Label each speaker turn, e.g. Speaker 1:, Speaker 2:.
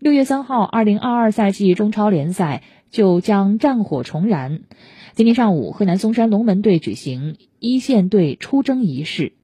Speaker 1: 六月三号二零二二赛季中超联赛就将战火重燃。今天上午河南嵩山龙门队举行一线队出征仪式。